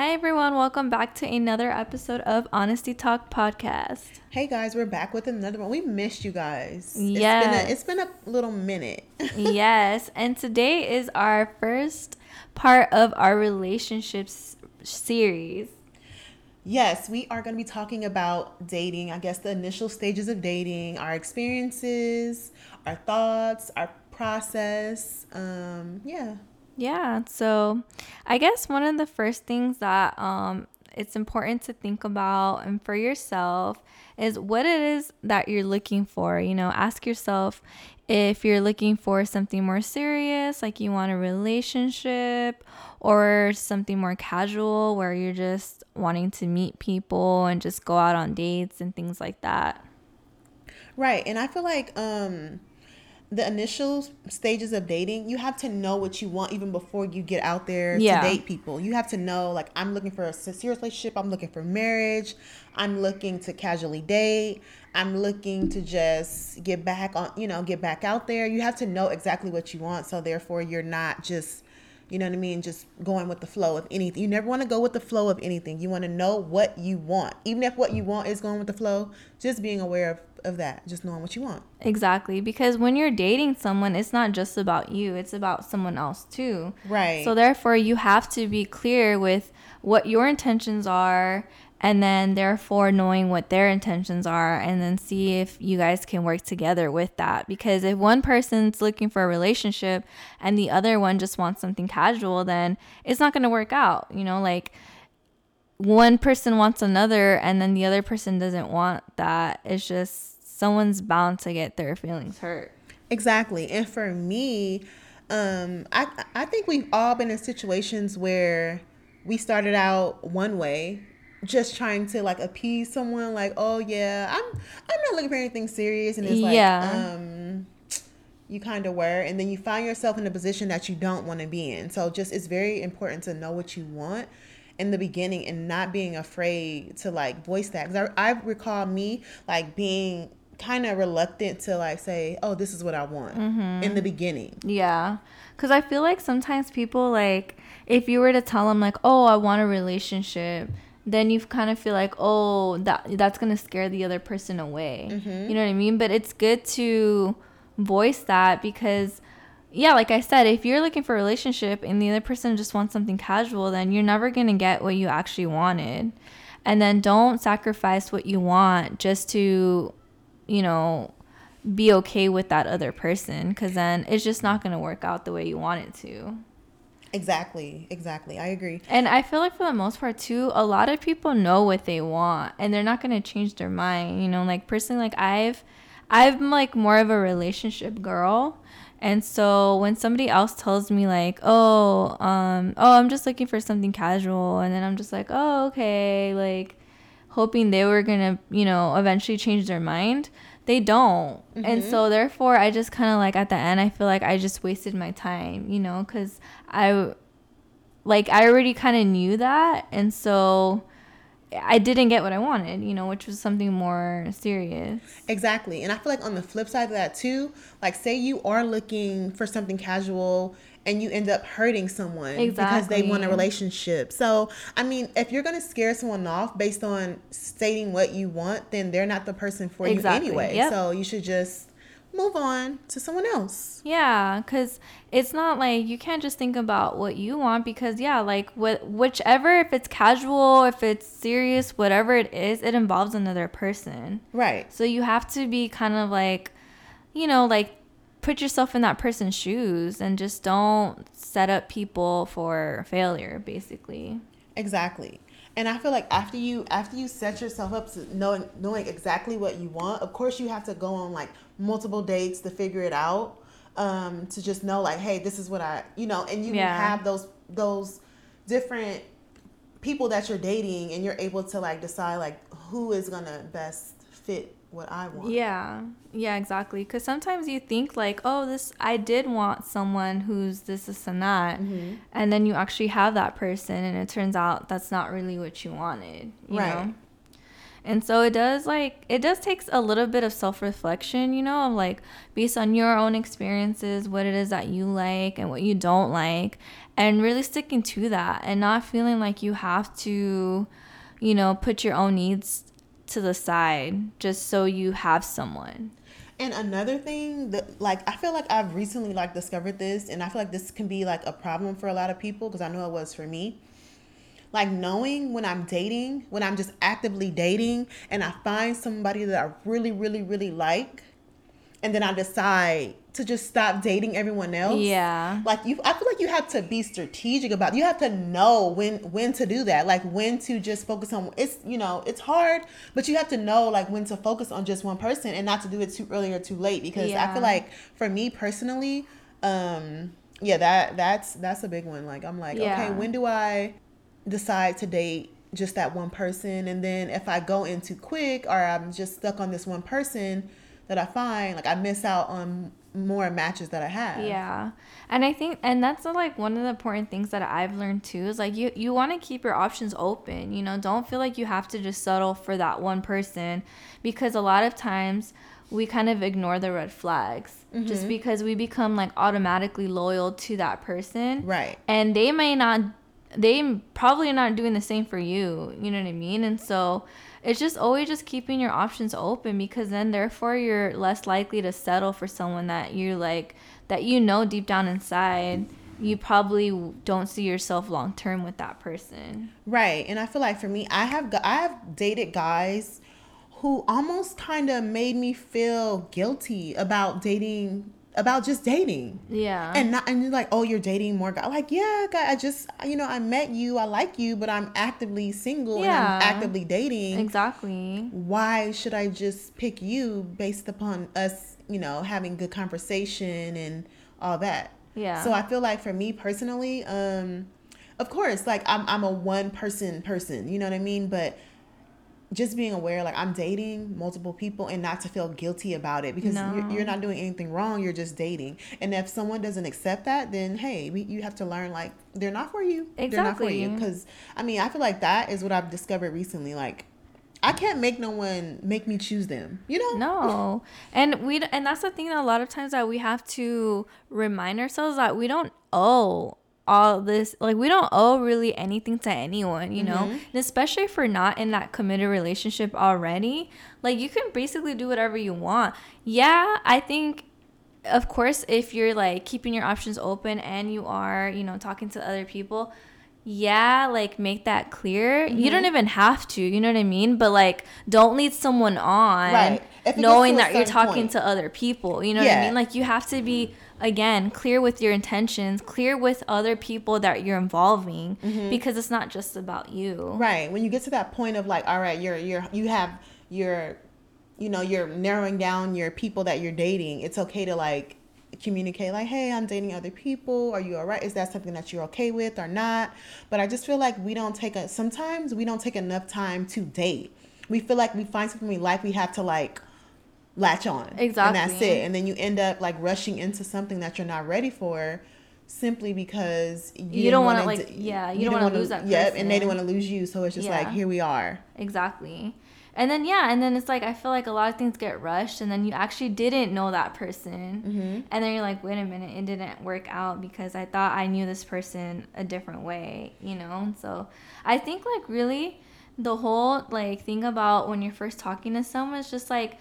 Hi everyone, welcome back to another episode of Honesty Talk podcast. Hey guys, we're back with another one. We missed you guys. Yes. It's been a, it's been a little minute. yes, and today is our first part of our relationships series. Yes, we are going to be talking about dating, I guess the initial stages of dating, our experiences, our thoughts, our process. Um, yeah. Yeah, so I guess one of the first things that um, it's important to think about and for yourself is what it is that you're looking for. You know, ask yourself if you're looking for something more serious, like you want a relationship, or something more casual where you're just wanting to meet people and just go out on dates and things like that. Right. And I feel like um the initial stages of dating, you have to know what you want even before you get out there Yeah. to date people. You have to know, like, I'm looking for a serious relationship. I'm looking for marriage. I'm looking to casually date. I'm looking to just get back on, you know, get back out there. You have to know exactly what you want. So, therefore, you're not just, you know what I mean, just going with the flow of anything. You never want to go with the flow of anything. You want to know what you want. Even if what you want is going with the flow, just being aware of, of that, just knowing what you want. Exactly, because when you're dating someone, it's not just about you, it's about someone else too. Right. So therefore, you have to be clear with what your intentions are and then therefore knowing what their intentions are and then see if you guys can work together with that. Because if one person's looking for a relationship and the other one just wants something casual then it's not going to work out you know like one person wants another and then the other person doesn't want that. It's just someone's bound to get their feelings hurt. Exactly. And for me, um, I I think we've all been in situations where we started out one way, just trying to like appease someone, like, oh yeah, I'm I'm not looking for anything serious, and it's like, Yeah. um, you kind of were, and then you find yourself in a position that you don't want to be in. So just it's very important to know what you want in the beginning and not being afraid to like voice that. Because I, I recall me like being kind of reluctant to like say, oh, this is what I want in the beginning. Yeah. Cuz I feel like sometimes people like if you were to tell them like, "Oh, I want a relationship," then you kind of feel like, "Oh, that that's going to scare the other person away." Mm-hmm. You know what I mean? But it's good to voice that because yeah, like I said, if you're looking for a relationship and the other person just wants something casual, then you're never going to get what you actually wanted. And then don't sacrifice what you want just to, you know, be okay with that other person because then it's just not going to work out the way you want it to. Exactly, exactly. I agree. And I feel like for the most part too, a lot of people know what they want and they're not going to change their mind, you know, like personally like I've I'm like more of a relationship girl. And so when somebody else tells me like, "Oh, um oh, I'm just looking for something casual." And then I'm just like, "Oh, okay." Like hoping they were going to, you know, eventually change their mind. They don't. And so therefore I just kind of like at the end I feel like I just wasted my time, you know, cuz I like I already kind of knew that and so I didn't get what I wanted, you know, which was something more serious. Exactly. And I feel like on the flip side of that too, like say you are looking for something casual and you end up hurting someone because they want a relationship. So, I mean, if you're going to scare someone off based on stating what you want, then they're not the person for Exactly. you anyway. Yep. So, you should just move on to someone else. Yeah, cuz it's not like you can't just think about what you want because yeah, like what whichever if it's casual, if it's serious, whatever it is, it involves another person. Right. So you have to be kind of like, you know, like put yourself in that person's shoes and just don't set up people for failure, basically. Exactly. And I feel like after you after you set yourself up to knowing knowing exactly what you want, of course you have to go on like multiple dates to figure it out. Um, to just know like, hey, this is what I you know, and you Yeah. have those those different people that you're dating and you're able to like decide like who is gonna best fit what I want. Yeah, yeah, exactly. Because sometimes you think like, oh, this I did want someone who's this, this, and that, mm-hmm. and then you actually have that person, and it turns out that's not really what you wanted. You Right. Know? And so it does like it does takes a little bit of self-reflection, you know, of like based on your own experiences, what it is that you like and what you don't like and really sticking to that and not feeling like you have to, you know, put your own needs to the side just so you have someone. And another thing that like I feel like I've recently like discovered this and I feel like this can be like a problem for a lot of people because I know it was for me. Like knowing when I'm dating, when I'm just actively dating and I find somebody that I really really really like and then I decide to just stop dating everyone else. Yeah. Like you I feel like you have to be strategic about you have to know when when to do that. Like when to just focus on it's you know, it's hard, but you have to know like when to focus on just one person and not to do it too early or too late because Yeah. I feel like for me personally, um yeah, that that's that's a big one. Like I'm like, Yeah. okay, when do I decide to date just that one person and then if I go in too quick or I'm just stuck on this one person that I find like I miss out on more matches that I have. Yeah. And I think and that's like one of the important things that I've learned too is like you you want to keep your options open, you know, don't feel like you have to just settle for that one person because a lot of times we kind of ignore the red flags just mm-hmm. because we become like automatically loyal to that person. Right. And they may not they probably not doing the same for you, you know what I mean? And so it's just always just keeping your options open because then therefore you're less likely to settle for someone that you like that you know deep down inside you probably don't see yourself long term with that person. Right. And I feel like for me, I have I have dated guys who almost kind of made me feel guilty about dating about just dating. Yeah. And not and you're like, "Oh, you're dating more guys." Like, "Yeah, guy, I just, you know, I met you, I like you, but I'm actively single and I'm actively dating." exactly. why should I just pick you based upon us, you know, having good conversation and all that? Yeah. So I feel like for me personally, um, of course, like I'm I'm a one person person, you know what I mean? But just being aware, like I'm dating multiple people, and not to feel guilty about it because No. you're, you're not doing anything wrong. You're just dating, and if someone doesn't accept that, then hey, we, you have to learn like they're not for you. exactly. They're not for you because I mean I feel like that is what I've discovered recently. Like I can't make no one make me choose them. You know? No. And we and that's the thing that a lot of times that we have to remind ourselves that we don't owe all this like we don't owe really anything to anyone, you know? Mm-hmm. And especially if we're not in that committed relationship already, like you can basically do whatever you want. Yeah, I think of course if you're like keeping your options open and you are, you know, talking to other people, yeah, like make that clear. You don't mm-hmm. even have to, you know what I mean? But like don't lead someone on Right. If it gets knowing that you're talking point. to other people. You know what I mean? Like you have to be again clear with your intentions, clear with other people that you're involving because it's not just about you. Mm-hmm. Right. When you get to that point of like, all right, you're you're you have your you know, you're narrowing down your people that you're dating, it's okay to like communicate like, hey, I'm dating other people. Are you all right? Is that something that you're okay with or not? But I just feel like we don't take a sometimes we don't take enough time to date. We feel like we find something we like, we have to like latch on. Exactly. And that's it. And then you end up like rushing into something that you're not ready for simply because you, You don't wanna, wanna like- d- yeah, you didn't don't wanna wanna- lose that Yep, and they person. didn't want to lose you. So it's just like, here we are. Exactly. And then yeah, and then it's like I feel like a lot of things get rushed, and then you actually didn't know that person, Mm-hmm. and then you're like, wait a minute, it didn't work out because I thought I knew this person a different way, you know. So I think like really the whole like thing about when you're first talking to someone is just like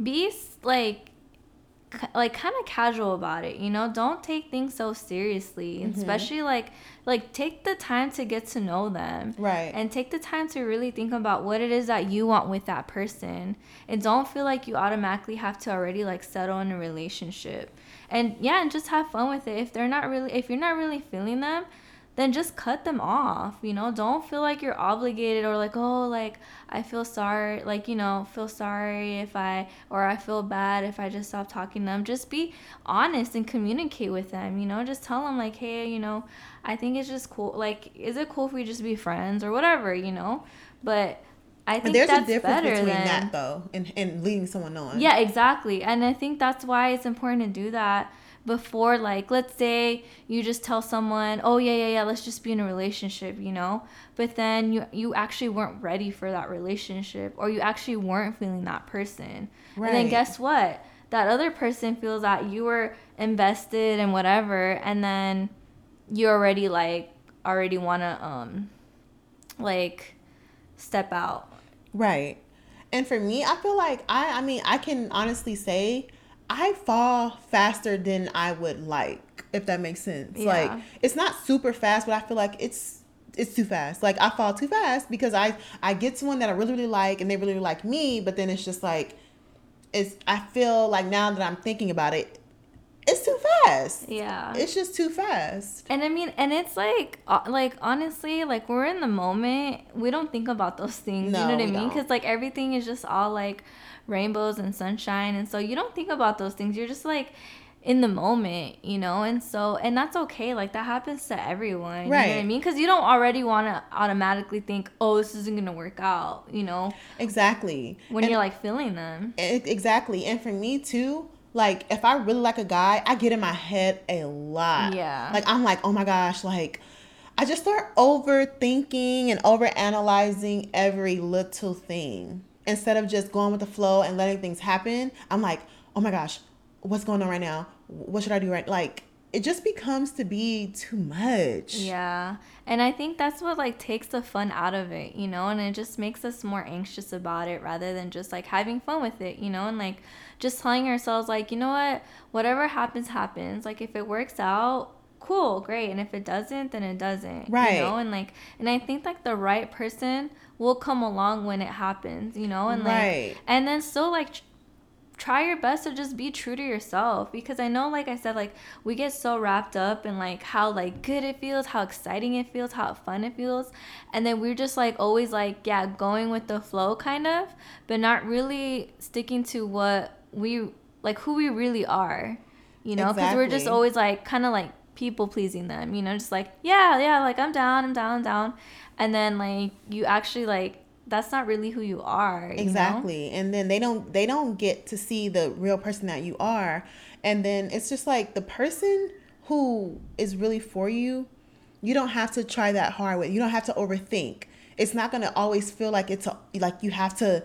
be like like kind of casual about it you know don't take things so seriously Mm-hmm. especially like like take the time to get to know them Right. and take the time to really think about what it is that you want with that person and don't feel like you automatically have to already like settle in a relationship and yeah and just have fun with it if they're not really if you're not really feeling them then just cut them off you know don't feel like you're obligated or like oh like i feel sorry like you know feel sorry if i or i feel bad if i just stop talking to them just be honest and communicate with them you know just tell them like hey you know i think it's just cool like is it cool if we just be friends or whatever you know but I think there's that's a difference better between than that though and, and leading someone on. yeah, exactly. And I think that's why it's important to do that before like let's say you just tell someone, "Oh yeah, yeah, yeah, let's just be in a relationship," you know? But then you you actually weren't ready for that relationship or you actually weren't feeling that person. And then guess what? That other person feels that you were invested in whatever and then you already like already want to um like step out. Right. And for me, I feel like I I mean, I can honestly say I fall faster than I would like, if that makes sense. Yeah. Like it's not super fast, but I feel like it's it's too fast. Like I fall too fast because I I get someone that I really really like and they really, really like me, but then it's just like it's I feel like now that I'm thinking about it, it's too fast. Yeah. It's just too fast. And I mean, and it's like, uh, like honestly, like we're in the moment. We don't think about those things. No, you know what I mean? Because like everything is just all like rainbows and sunshine, and so you don't think about those things. You're just like in the moment, you know. And so, and that's okay. Like that happens to everyone. Right. You know what I mean? Because you don't already want to automatically think, oh, this isn't gonna work out. You know, Exactly. when And- you're like feeling them. E- Exactly. And for me too, like if I really like a guy, I get in my head a lot. Yeah. Like I'm like, oh my gosh, like I just start overthinking and overanalyzing every little thing. Instead of just going with the flow and letting things happen, I'm like, oh my gosh, what's going on right now? What should I do right? Like it just becomes to be too much. Yeah. And I think that's what like takes the fun out of it, you know, and it just makes us more anxious about it rather than just like having fun with it, you know, and like just telling ourselves like, you know what, whatever happens happens. Like if it works out, cool, great, and if it doesn't, then it doesn't. Right. You know, and like and I think like the right person will come along when it happens, you know, and like Right. and then still like tr- try your best to just be true to yourself because i know like i said like we get so wrapped up in like how like good it feels how exciting it feels how fun it feels and then we're just like always like yeah going with the flow kind of but not really sticking to what we like who we really are you know? Because we're just always like kind of like people pleasing them you know? Just like yeah yeah like i'm down i'm down i'm down. And then like you actually like that's not really who you are you know? exactly. And then they don't they don't get to see the real person that you are. And then it's just like the person who is really for you you don't have to try that hard with you don't have to overthink. It's not going to always feel like it's a, like you have to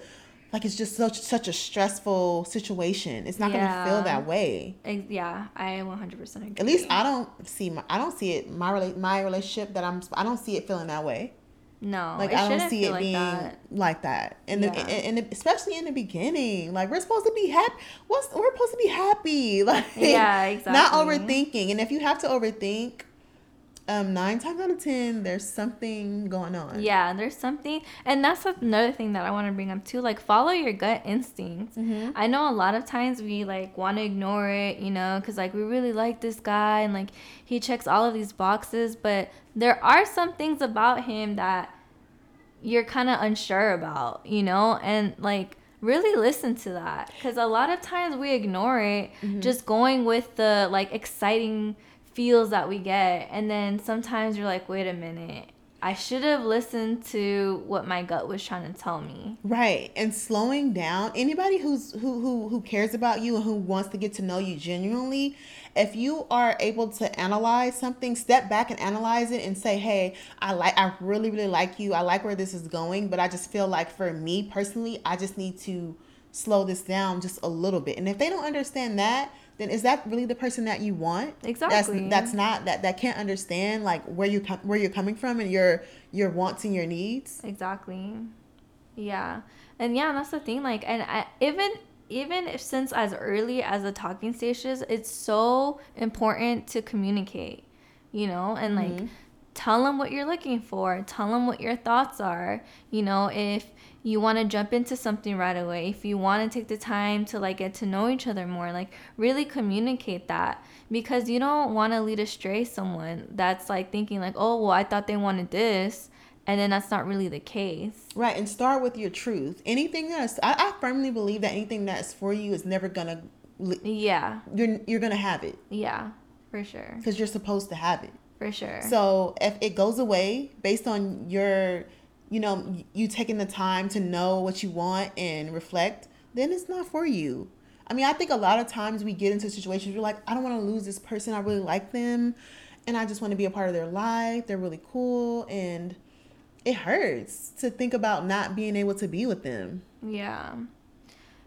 like it's just such such a stressful situation it's not going to feel that way Yeah, I 100% agree. at least i don't see my i don't see it my rela- my relationship that i'm i don't see it feeling that way no, like I don't see it like being that. like that, and Yeah. and, and especially in the beginning, like we're supposed to be happy. What's we're supposed to be happy, like Yeah, exactly. Not overthinking, and if you have to overthink, um, nine times out of ten, there's something going on. Yeah, there's something, and that's another thing that I want to bring up too. Like, follow your gut instincts. Mm-hmm. I know a lot of times we like want to ignore it, you know, because like we really like this guy and like he checks all of these boxes, but there are some things about him that you're kind of unsure about, you know, and like really listen to that because a lot of times we ignore it Mm-hmm. just going with the like exciting feels that we get and then sometimes you're like wait a minute i should have listened to what my gut was trying to tell me Right, and slowing down. Anybody who's who who who cares about you and who wants to get to know you genuinely, if you are able to analyze something, step back and analyze it and say, "Hey, I like I really really like you. I like where this is going, but I just feel like for me personally, I just need to slow this down just a little bit." And if they don't understand that, then is that really the person that you want? Exactly. That's that's not that that can't understand like where you com- where you're coming from and your your wants and your needs. exactly yeah and yeah that's the thing like and I, even even if since as early as the talking stages it's so important to communicate you know and like mm-hmm. tell them what you're looking for tell them what your thoughts are you know if you want to jump into something right away. If you want to take the time to like get to know each other more like really communicate that. Because you don't want to lead astray someone that's like thinking like oh well i thought they wanted this and then that's not really the case. Right, and start with your truth. Anything that's I, I firmly believe that anything that's for you is never gonna yeah. you're you're gonna have it. Yeah for sure. Because you're supposed to have it. for sure. So if it goes away based on your you know, you taking the time to know what you want and reflect, then it's not for you. I mean, I think a lot of times we get into situations we're like, I don't want to lose this person. I really like them and I just want to be a part of their life. They're really cool and it hurts to think about not being able to be with them. Yeah.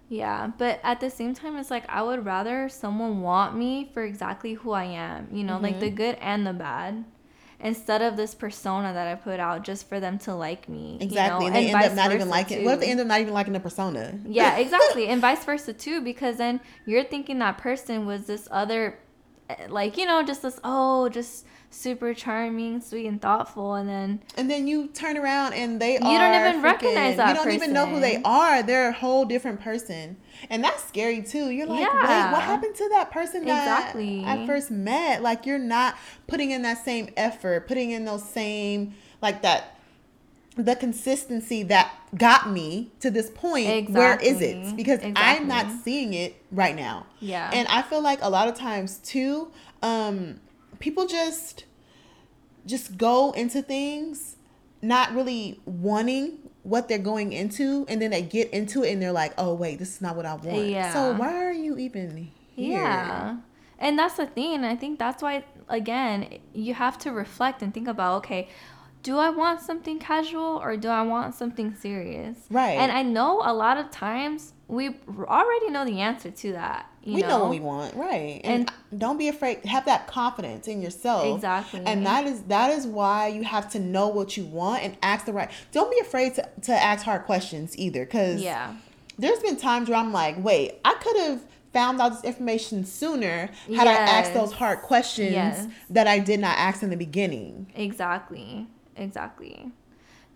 Yeah, but at the same time, it's like I would rather someone want me for exactly who I am, you know, mm-hmm. like the mm-hmm. good and the bad, instead of this persona that I put out just for them to like me. Exactly, you know? and they and end up not even liking. Too. What if they end up not even liking the persona? Yeah, exactly, and vice versa too, because then you're thinking that person was this other, eh, like you know, just this oh, just super charming, sweet, and thoughtful, and then and then you turn around and they are. you don't even freaking, recognize that. You don't person. even know who they are. They're a whole different person, and that's scary too. You're like, yeah. wait, what happened to that person that exactly. I first met? Like you're not putting in that same effort, putting in those same like that the consistency that got me to this point exactly. where is it because exactly. i'm not seeing it right now yeah and i feel like a lot of times too um people just just go into things not really wanting what they're going into and then they get into it and they're like oh wait this is not what i want yeah. so why are you even here yeah and that's the thing i think that's why again you have to reflect and think about okay do I want something casual or do I want something serious? Right. And I know a lot of times we already know the answer to that. We know? know? what we want, right? And, and, don't be afraid. Have that confidence in yourself. Exactly. And that is that is why you have to know what you want and ask the right. Don't be afraid to to ask hard questions either, because yeah, there's been times where I'm like, wait, I could have found out this information sooner had yes. I asked those hard questions yes. that I did not ask in the beginning. Exactly exactly.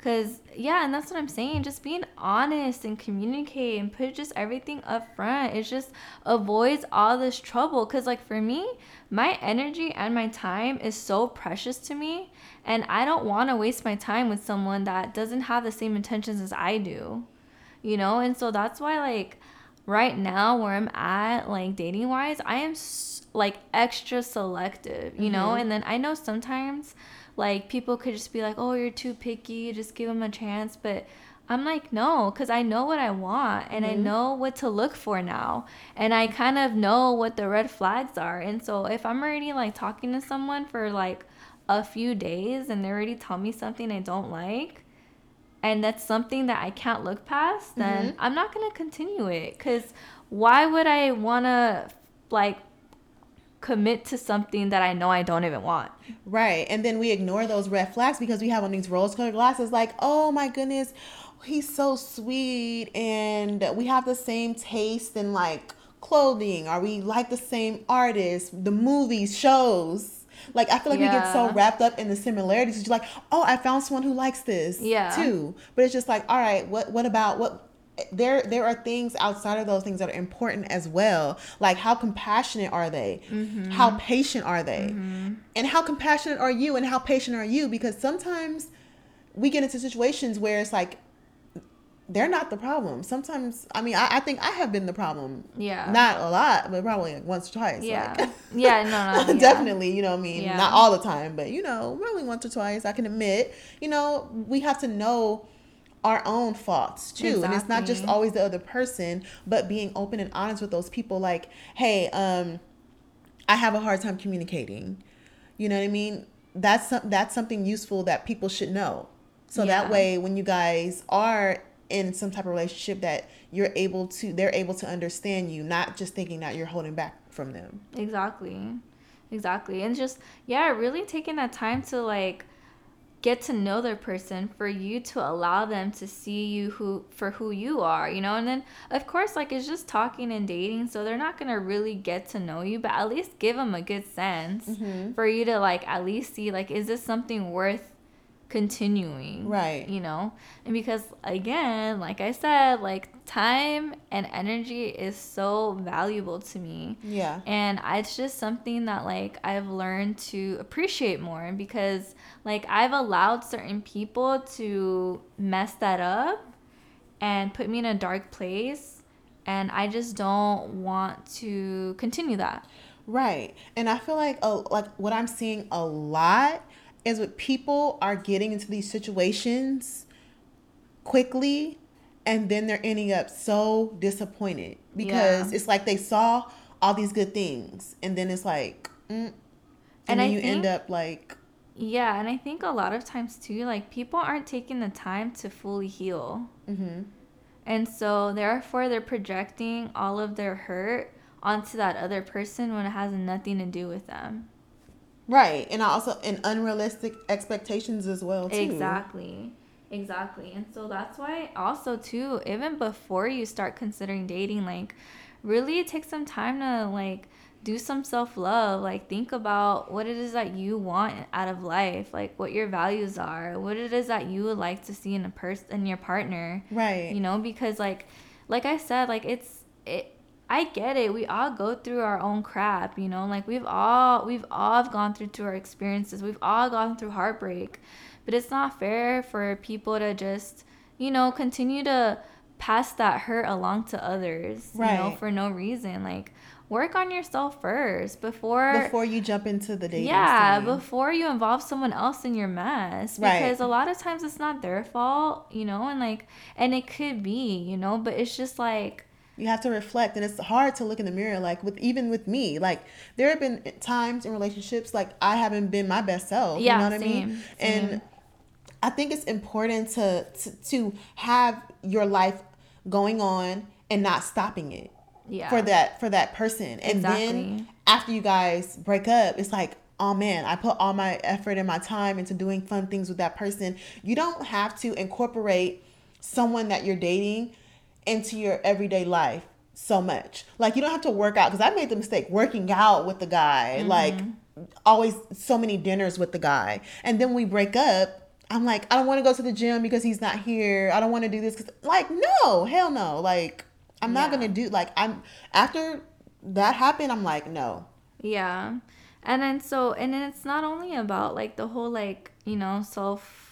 Cause yeah, and that's what I'm saying. Just being honest and communicate and put just everything up front. It just avoids all this trouble. Cause like for me, my energy and my time is so precious to me, and I don't want to waste my time with someone that doesn't have the same intentions as I do. You know, and so that's why like right now where I'm at, like dating wise, I am like extra selective. You mm-hmm. know, and then I know sometimes like people could just be like, "Oh, you're too picky. Just give them a chance." But I'm like, no, because I know what I want and mm-hmm. I know what to look for now. And I kind of know what the red flags are. And so if I'm already like talking to someone for like a few days and they already tell me something I don't like, and that's something that I can't look past, then mm-hmm. I'm not going to continue it. Because why would I want to like commit to something that I know I don't even want. Right. And then we ignore those red flags because we have on these rose colored glasses like, oh my goodness, he's so sweet and we have the same taste in like clothing Are we like the same artists, the movies, shows. Like I feel like yeah. we get so wrapped up in the similarities. You're like, oh, I found someone who likes this yeah. too. But it's just like, all right, what what about what there there are things outside of those things that are important as well. Like how compassionate are they? Mm-hmm. how patient are they? Mm-hmm. and how compassionate are you and how patient are you? Because sometimes we get into situations where it's like they're not the problem. Sometimes i mean i, I think i have been the problem. Yeah. Not a lot but probably like once or twice yeah. like. yeah no no definitely you know i mean? Yeah. not all the time but you know probably once or twice i can admit you know we have to know our own faults too. Exactly. And it's not just always the other person, but being open and honest with those people like, hey, um, I have a hard time communicating. You know what I mean? That's that's something useful that people should know. So yeah. that way when you guys are in some type of relationship that you're able to they're able to understand you, not just thinking that you're holding back from them. Exactly. Exactly. And just yeah, really taking that time to like get to know their person for you to allow them to see you who for who you are you know and then of course like it's just talking and dating so they're not gonna really get to know you but at least give them a good sense mm-hmm. for you to like at least see like is this something worth continuing right. you know? And because again like i said like time and energy is so valuable to me. Yeah. And it's just something that like i've learned to appreciate more because like i've allowed certain people to mess that up and put me in a dark place and i just don't want to continue that. Right. And i feel like uh, like what i'm seeing a lot is what people are getting into these situations quickly and then they're ending up so disappointed because Yeah. it's like they saw all these good things and then it's like mm, and, And then I you end up like Yeah, and I think a lot of times too, like people aren't taking the time to fully heal. hmm And so therefore they're projecting all of their hurt onto that other person when it has nothing to do with them. Right and also and unrealistic expectations as well too Exactly. Exactly. And so that's why also too, even before you start considering dating, like really take some time to like do some self love. Like think about what it is that you want out of life, like what your values are, what it is that you would like to see in a person in your partner. right You know, because like like I said, like it's it I get it. We all go through our own crap, you know? Like we've all we've all gone through to our experiences. We've all gone through heartbreak. But it's not fair for people to just, you know, continue to pass that hurt along to others, you know, Right. for no reason. Like work on yourself first before before you jump into the dating yeah, scene. before you involve someone else in your mess. Right. Because a lot of times it's not their fault, you know, and like, and it could be, you know, but it's just like, you have to reflect and it's hard to look in the mirror like with even with me like there have been times in relationships like i haven't been my best self Yeah, you know what i mean same, and i think it's important to, to to have your life going on and not stopping it yeah. for that for that person and Exactly. then after you guys break up it's like oh man i put all my effort and my time into doing fun things with that person you don't have to incorporate someone that you're dating into your everyday life so much. Like you don't have to work out because i made the mistake working out with the guy mm-hmm. like always so many dinners with the guy. And then we break up i'm like i don't want to go to the gym because he's not here. I don't want to do this 'cause- like no hell no. Like i'm not gonna do like i'm after that happened i'm like no. Yeah. And then so and then it's not only about like the whole like, you know, self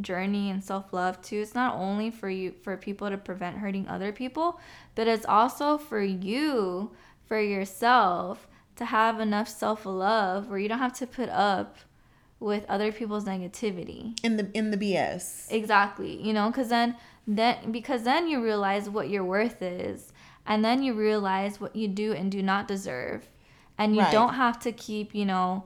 journey and self-love too. It's not only for you for people to prevent hurting other people, but it's also for you for yourself to have enough self-love where you don't have to put up with other people's negativity. in the in the bs Exactly. You know, because then then because then you realize what your worth is, and then you realize what you do and do not deserve, and you Right. don't have to keep you know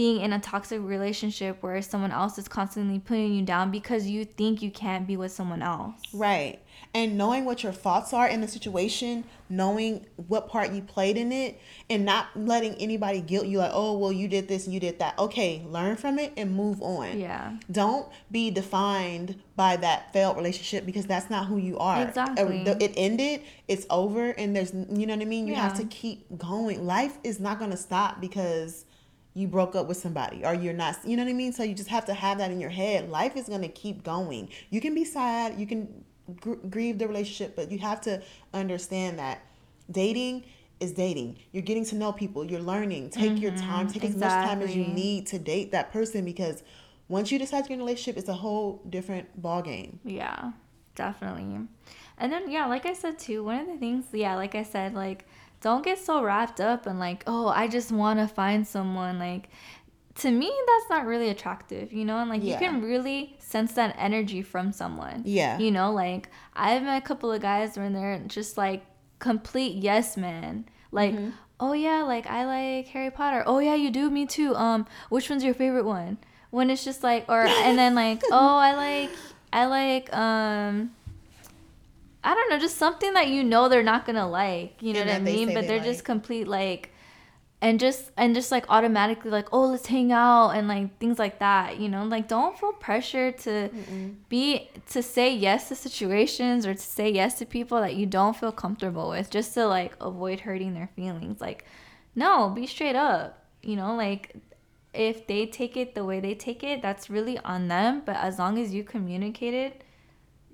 being in a toxic relationship where someone else is constantly putting you down because you think you can't be with someone else. right and knowing what your thoughts are in the situation knowing what part you played in it and not letting anybody guilt you like oh well you did this and you did that okay learn from it and move on Yeah. don't be defined by that failed relationship because that's not who you are. Exactly. It ended, it's over, and there's, you know what I mean? You have to keep going. Life is not going to stop because you broke up with somebody or you're not, you know what I mean? So you just have to have that in your head. Life is going to keep going. You can be sad, you can gr- grieve the relationship, but you have to understand that dating is dating. You're getting to know people, you're learning. Take your mm-hmm. time, take as much time as you need to date that person because once you decide to get in a relationship, it's a whole different ball game. Yeah, definitely. And then yeah, like I said too, one of the things, yeah, like I said, like don't get so wrapped up and like, oh, I just want to find someone like to me that's not really attractive, you know? And like Yeah. you can really sense that energy from someone. Yeah. You know, like I've met a couple of guys when they're just like complete yes man. Like, Mm-hmm. oh yeah, like I like Harry Potter. Oh yeah, you do, me too. Um, which one's your favorite one? When it's just like or and then like, oh I like I like um I don't know, just something that you know they're not gonna like. You know And what I they mean? But they they're like. just complete like and just and just like automatically like oh let's hang out and like things like that you know like don't feel pressure to be to say yes to situations or to say yes to people that you don't feel comfortable with just to like avoid hurting their feelings like no be straight up you know like if they take it the way they take it that's really on them but as long as you communicate it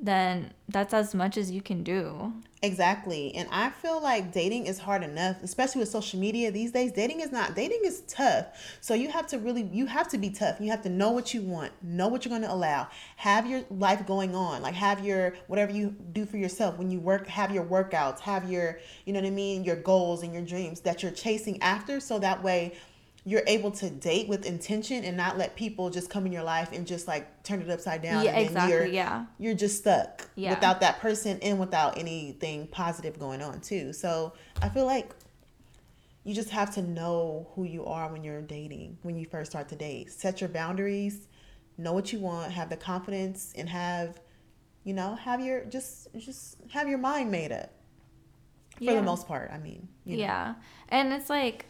then that's as much as you can do Exactly. And I feel like dating is hard enough, especially with social media these days. Dating is not dating is tough. So you have to really you have to be tough. You have to know what you want, know what you're going to allow. Have your life going on. Like have your whatever you do for yourself when you work, have your workouts, have your, you know what I mean, your goals and your dreams that you're chasing after so that way you're able to date with intention and not let people just come in your life and just like turn it upside down. Yeah, and exactly, You're, yeah. You're just stuck Yeah. without that person and without anything positive going on too. So I feel like you just have to know who you are when you're dating, when you first start to date. Set your boundaries, know what you want, have the confidence and have, you know, have your just just have your mind made up. For Yeah. the most part, I mean. you know. Yeah. And it's like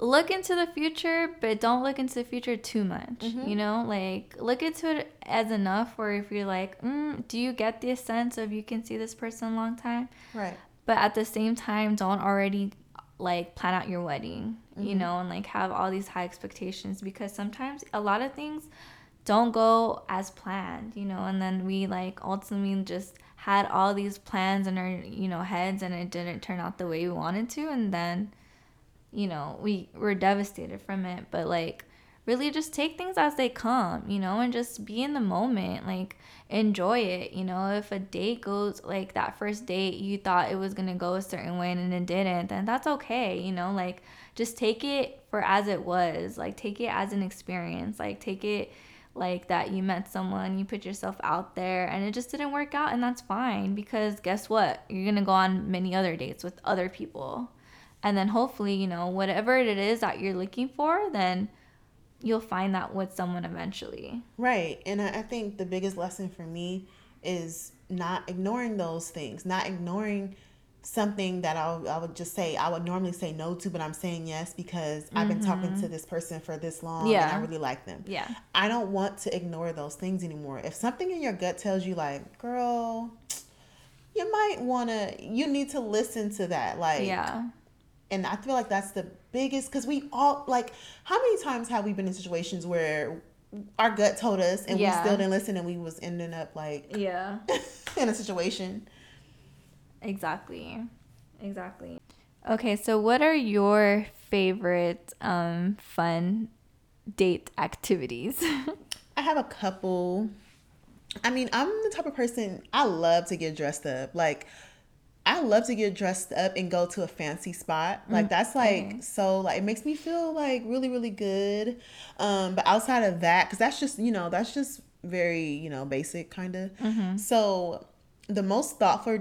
look into the future, but don't look into the future too much. Mm-hmm. You know, like look into it as enough where if you're like, mm, do you get the sense of you can see this person a long time? Right. But at the same time, don't already like plan out your wedding, Mm-hmm. you know, and like have all these high expectations because sometimes a lot of things don't go as planned, you know, and then we like ultimately just had all these plans in our, you know, heads and it didn't turn out the way we wanted to and then you know, we were devastated from it, but like really just take things as they come, you know, and just be in the moment, like enjoy it, you know. If a date goes like that first date, you thought it was going to go a certain way and it didn't, then that's okay, you know, like just take it for as it was, like take it as an experience, like take it like that you met someone, you put yourself out there and it just didn't work out and that's fine because guess what? You're going to go on many other dates with other people and then hopefully you know whatever it is that you're looking for then you'll find that with someone eventually Right. And I, think the biggest lesson for me is not ignoring those things, not ignoring something that I, I would just say I would normally say no to, but I'm saying yes because I've been talking to this person for this long and Mm-hmm. I really like them. yeah I don't want to ignore those things anymore. If something in your gut tells you like, girl, you might want to, you need to listen to that. Like, yeah and I feel like that's the biggest because we all like how many times have we been in situations where our gut told us and Yeah. we still didn't listen and we was ending up like yeah in a situation. exactly exactly okay so what are your favorite um fun date activities I have a couple. I mean, I'm the type of person I love to get dressed up. Like I love to get dressed up and go to a fancy spot. Like that's like so like it makes me feel like really really good. Um but outside of that cuz that's just, you know, that's just very, you know, basic kind of. So the most thoughtful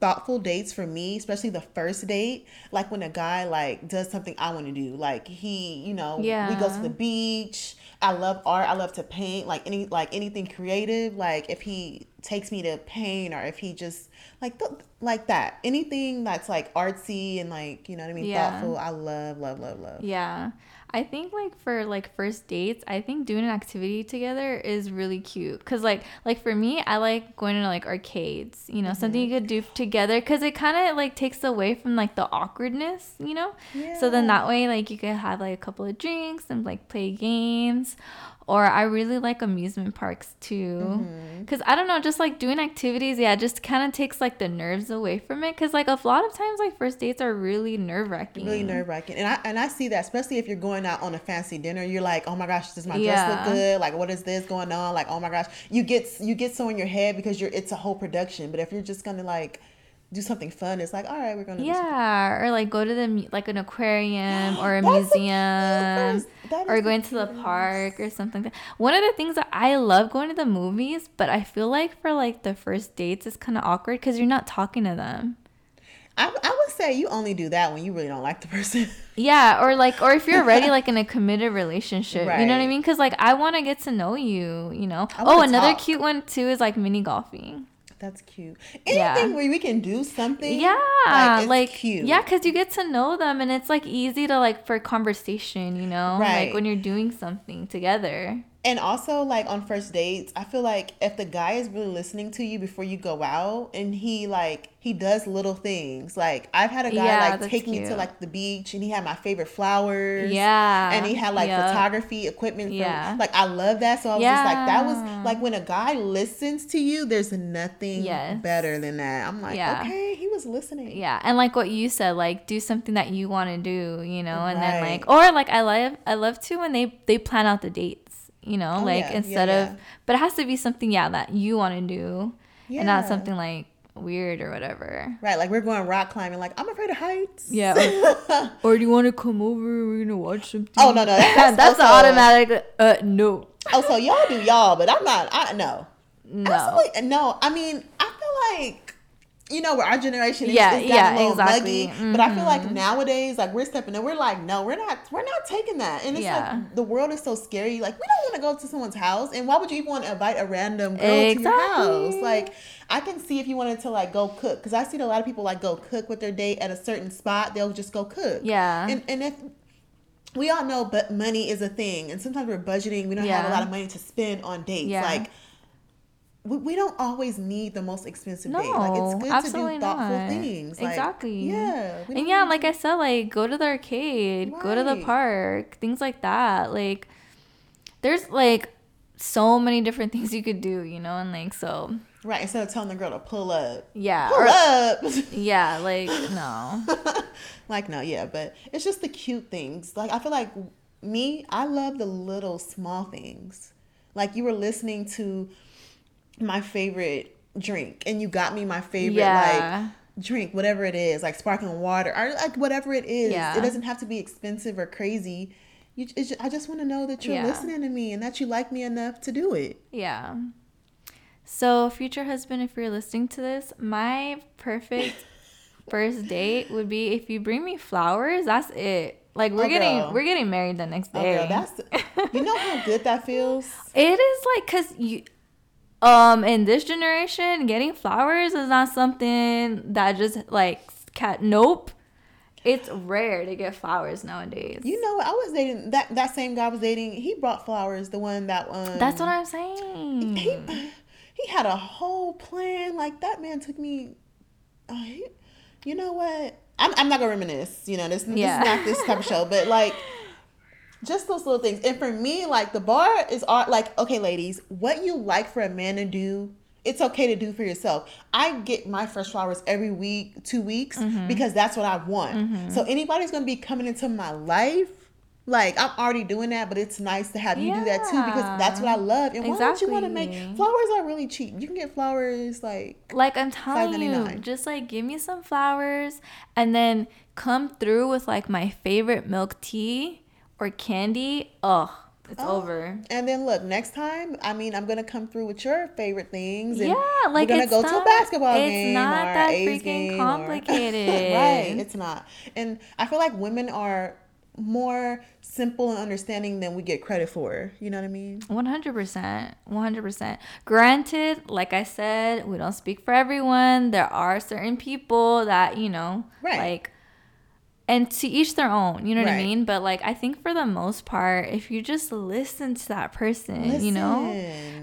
thoughtful dates for me, especially the first date, like when a guy like does something I want to do. Like he, you know, we go to the beach. I love art. I love to paint. Like any like anything creative. Like if he takes me to paint or if he just like th- like that. Anything that's like artsy and like, you know what I mean, Yeah. thoughtful. I love love love love. Yeah. I think like for like first dates, I think doing an activity together is really cute. Cause like like for me, I like going to like arcades. You know, something you mm-hmm. could do together. Cause it kind of like takes away from like the awkwardness. You know. Yeah. So then that way, like you could have like a couple of drinks and like play games. Or I really like amusement parks too. Mm-hmm. Cause I don't know, just like doing activities, yeah, just kind of takes like the nerves away from it. Cause like a lot of times, like first dates are really nerve wracking. Really nerve wracking, and I and I see that especially if you're going out on a fancy dinner. You're like, oh my gosh, does my dress look good? Like, what is this going on? Like, oh my gosh, you get you get so in your head because you're it's a whole production. But if you're just gonna like do something fun, it's like, all right, we're gonna. Yeah, or like go to the like an aquarium or a museum, or going to the park or something. Like. One of the things that I love going to the movies, but I feel like for like the first dates, it's kind of awkward because you're not talking to them. I, I would say you only do that when you really don't like the person. Yeah, or like, or if you're already like in a committed relationship, you know what I mean? Because like I want to get to know you, you know. Oh, another talk. cute one too is like mini golfing. That's cute. Yeah. Anything where we can do something. Yeah, it's like, cute. yeah, because you get to know them, and it's like easy to like for conversation, you know, Right. like when you're doing something together. And also, like on first dates, I feel like if the guy is really listening to you before you go out, and he like he does little things. Like I've had a guy Yeah, like take me to like the beach, and he had my favorite flowers. Yeah, and he had like yeah. photography equipment. Yeah. like I love that. So I was just like, that was like when a guy listens to you, there's nothing Yes. better than that. I'm like, Yeah. okay, he was listening. Yeah, and like what you said, like do something that you want to do, you know, and then like, or like I love, I love to when they they plan out the dates, you know, Oh, like yeah, instead yeah. of, but it has to be something, yeah, that you want to do, and not something like weird or whatever. Right, like we're going rock climbing. Like I'm afraid of heights. Yeah. Or, or do you want to come over? We're gonna watch something. Oh no, no, that's, that's also- automatic. Uh, no. Oh, so y'all do y'all, but I'm not. I no. No. Absolutely no. I mean, I feel like you know where our generation is, Yeah, is yeah, exactly. muggy, but I feel like Mhm. nowadays, like we're stepping in, we're like, no, we're not, we're not taking that, and it's Yeah. like the world is so scary. Like we don't want to go to someone's house, and why would you even want to invite a random girl to your house? Like I can see if you wanted to like go cook, because I see a lot of people like go cook with their date at a certain spot, they'll just go cook. Yeah. and and if we all know, but money is a thing, and sometimes we're budgeting. We don't have a lot of money to spend on dates. Yeah. Like we, we don't always need the most expensive No, date. Like it's good absolutely to do thoughtful not. things. Like, exactly. Yeah. And yeah, like I said, like go to the arcade, go to the park, things like that. Like there's like so many different things you could do, you know, and like so right instead of telling the girl to pull up, yeah. pull or- up. yeah, like no. like no, yeah, but it's just the cute things. Like I feel like me, I love the little small things. Like you were listening to my favorite drink, and you got me my favorite Yeah. like drink, whatever it is, like sparkling water or like whatever it is. Yeah. It doesn't have to be expensive or crazy. You, it's ju- I just want to know that you're Yeah. listening to me and that you like me enough to do it. Yeah. So, future husband, if you're listening to this, my perfect first date would be if you bring me flowers. That's it. Like we're Oh, getting girl. we're getting married the next Oh, day. girl, that's you know how good that feels. It is like cause you, um, in this generation, getting flowers is not something that just like cat. Nope, it's rare to get flowers nowadays. You know, I was dating that that same guy I was dating. He brought flowers. The one that um, That's what I'm saying. he he had a whole plan. Like that man took me. Uh, he, you know what? I'm I'm not gonna reminisce. You know, this, Yeah. this is not this type of show, but like. Just those little things, and for me, like the bar is art. Like, okay, ladies, what you like for a man to do, it's okay to do for yourself. I get my fresh flowers every week, two weeks, Mm-hmm. because that's what I want. So anybody's gonna be coming into my life, like I'm already doing that, but it's nice to have you do that too because that's what I love. And why would you want to make flowers are really cheap? You can get flowers like like I'm telling you, $5.99. just like give me some flowers and then come through with like my favorite milk tea or candy. ugh. it's Oh. over. And then look, next time, I mean, I'm gonna come through with your favorite things. And Yeah, like we're gonna it's go to a not- basketball it's game not or that A's freaking game or- complicated. right? It's not. And I feel like women are more simple and understanding than we get credit for. You know what I mean? 100%. 100%. Granted, like I said, we don't speak for everyone. There are certain people that, you know, Right. like, and to each their own, you know what I mean? But like, I think for the most part, if you just listen to that person, you know,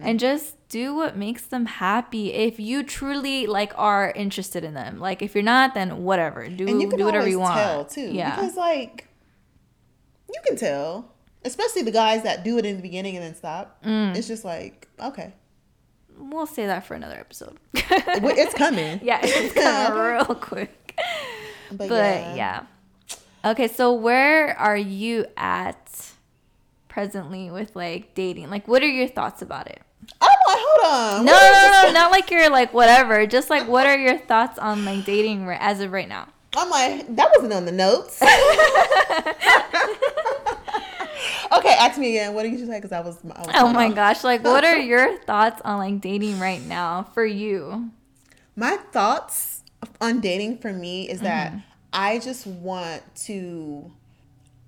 and just do what makes them happy. If you truly like are interested in them. Like if you're not then whatever. Do, and you can do whatever you want. tell too yeah. because like you can tell. Especially the guys that do it in the beginning and then stop. Mm. it's just like okay. We'll say that for another episode. It's coming. Yeah it's coming real quick. But, but yeah. yeah. Okay so where are you at presently with like dating? Like what are your thoughts about it? I'm like hold on no no no, no not like you're like whatever. Just like what are your thoughts on like dating as of right now? I'm like that wasn't on the notes. Okay ask me again. What did you say? Because i was, I was Oh my off. gosh, like what are your thoughts on like dating right now for you? my thoughts on dating for me is that Mm-hmm. I just want to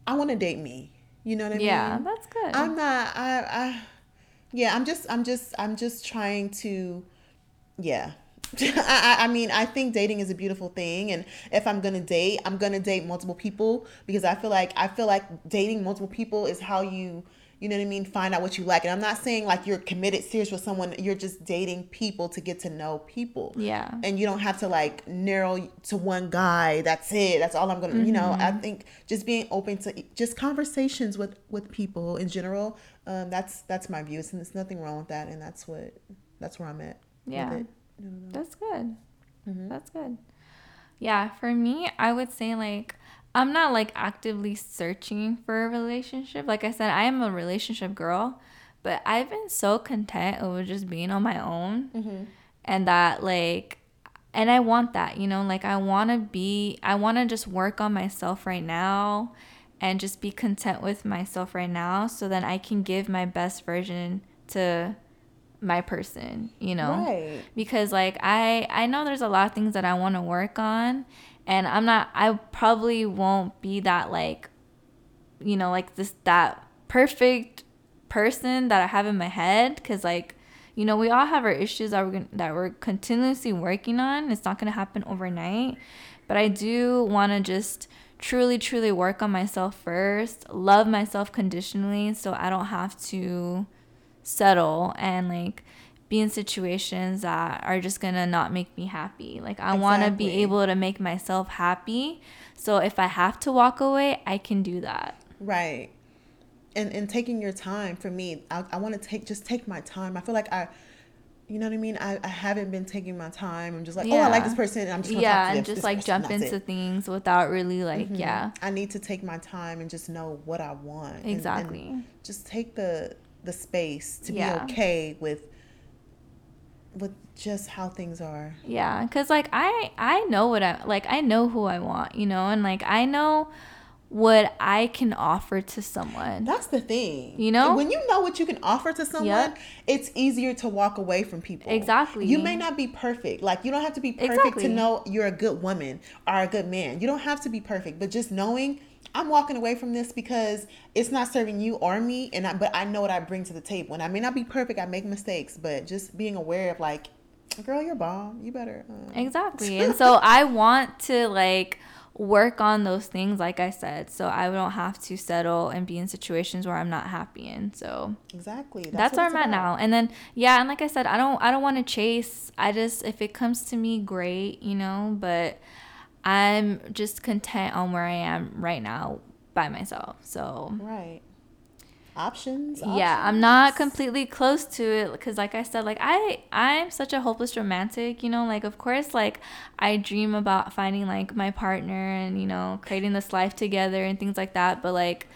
i want to date me you know what i mean Yeah, that's good. I'm not. I. I. Yeah. I'm just. I'm just. I'm just trying to. Yeah. I, I I mean, I think dating is a beautiful thing, and if I'm gonna date, I'm gonna date multiple people because I feel like I feel like dating multiple people is how you, you know what I mean, find out what you like. And I'm not saying like you're committed, serious with someone. You're just dating people to get to know people yeah. and you don't have to like narrow to one guy that's it that's all i'm gonna you know i think just being open to just conversations with with people in general um that's that's my views and there's nothing wrong with that and that's what that's where i'm at Yeah. That's good. Mm-hmm. That's good. Yeah, for me, I would say like I'm not like actively searching for a relationship. Like I said, I am a relationship girl, but I've been so content with just being on my own. Mm-hmm. And that like and I want that, you know, like I want to be, I want to just work on myself right now and just be content with myself right now so then I can give my best version to my person, you know? Right. Because like I I know there's a lot of things that I want to work on and I'm not I probably won't be that like you know, like this that perfect person that I have in my head cuz like you know, we all have our issues that we're gonna, that we're continuously working on. It's not going to happen overnight, but I do want to just truly truly work on myself first, love myself conditionally so I don't have to settle and like be in situations that are just gonna not make me happy. Like I exactly. want to be able to make myself happy. So if I have to walk away, I can do that. Right. And and taking your time for me, I, I want to take just take my time. I feel like I you know what I mean? I, I haven't been taking my time. I'm just like, yeah. oh, I like this person. And I'm just yeah, and just like jump into it. things without really like mm-hmm. yeah. I need to take my time and just know what I want. Exactly. And, and just take the the space to yeah. be okay with with just how things are. Yeah, cuz like I I know what I like I know who I want, you know, and like I know what I can offer to someone. That's the thing. You know? When you know what you can offer to someone, yep. it's easier to walk away from people. Exactly. You may not be perfect. Like you don't have to be perfect exactly. to know you're a good woman or a good man. You don't have to be perfect, but just knowing I'm walking away from this because it's not serving you or me, and I, but I know what I bring to the table. And I may not be perfect, I make mistakes, but just being aware of like, girl, you're bomb. You better. Uh. Exactly. and so I want to like work on those things, like I said, so I don't have to settle and be in situations where I'm not happy in. So exactly, that's, that's where I'm at now. And then yeah, and like I said, I don't I don't want to chase. I just if it comes to me, great, you know, but I'm just content on where I am right now by myself. So right options, options. yeah i'm not completely close to it because like i said like i i'm such a hopeless romantic you know like of course like i dream about finding like my partner and you know creating this life together and things like that but like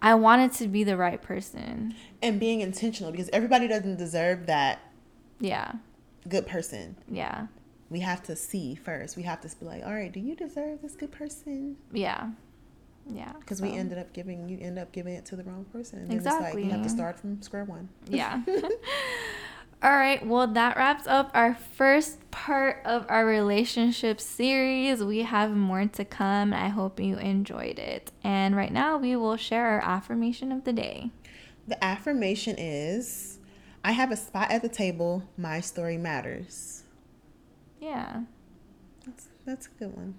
i wanted to be the right person and being intentional because everybody doesn't deserve that yeah good person yeah we have to see first. We have to be like, all right, do you deserve this good person? Yeah. Yeah. Because so. we ended up giving you end up giving it to the wrong person. And exactly. It's like you have to start from square one. Yeah. All right, well, that wraps up our first part of our relationship series. We have more to come. I hope you enjoyed it. And right now, we will share our affirmation of the day. The affirmation is I have a spot at the table. My story matters. Yeah. That's that's a good one.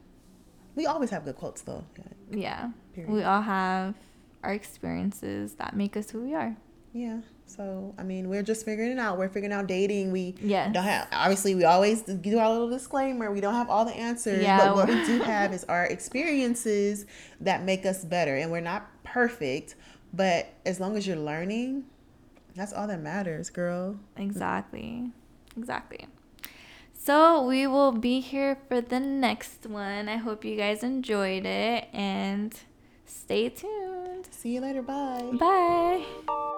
We always have good quotes though. Yeah. Period. We all have our experiences that make us who we are. Yeah. So I mean, we're just figuring it out. We're figuring out dating. We yes. don't have obviously we always do our little disclaimer. We don't have all the answers, yeah. but what we do have is our experiences that make us better. And we're not perfect, but as long as you're learning, that's all that matters, girl. Exactly. Exactly. So we will be here for the next one. I hope you guys enjoyed it and stay tuned. See you later. Bye. Bye.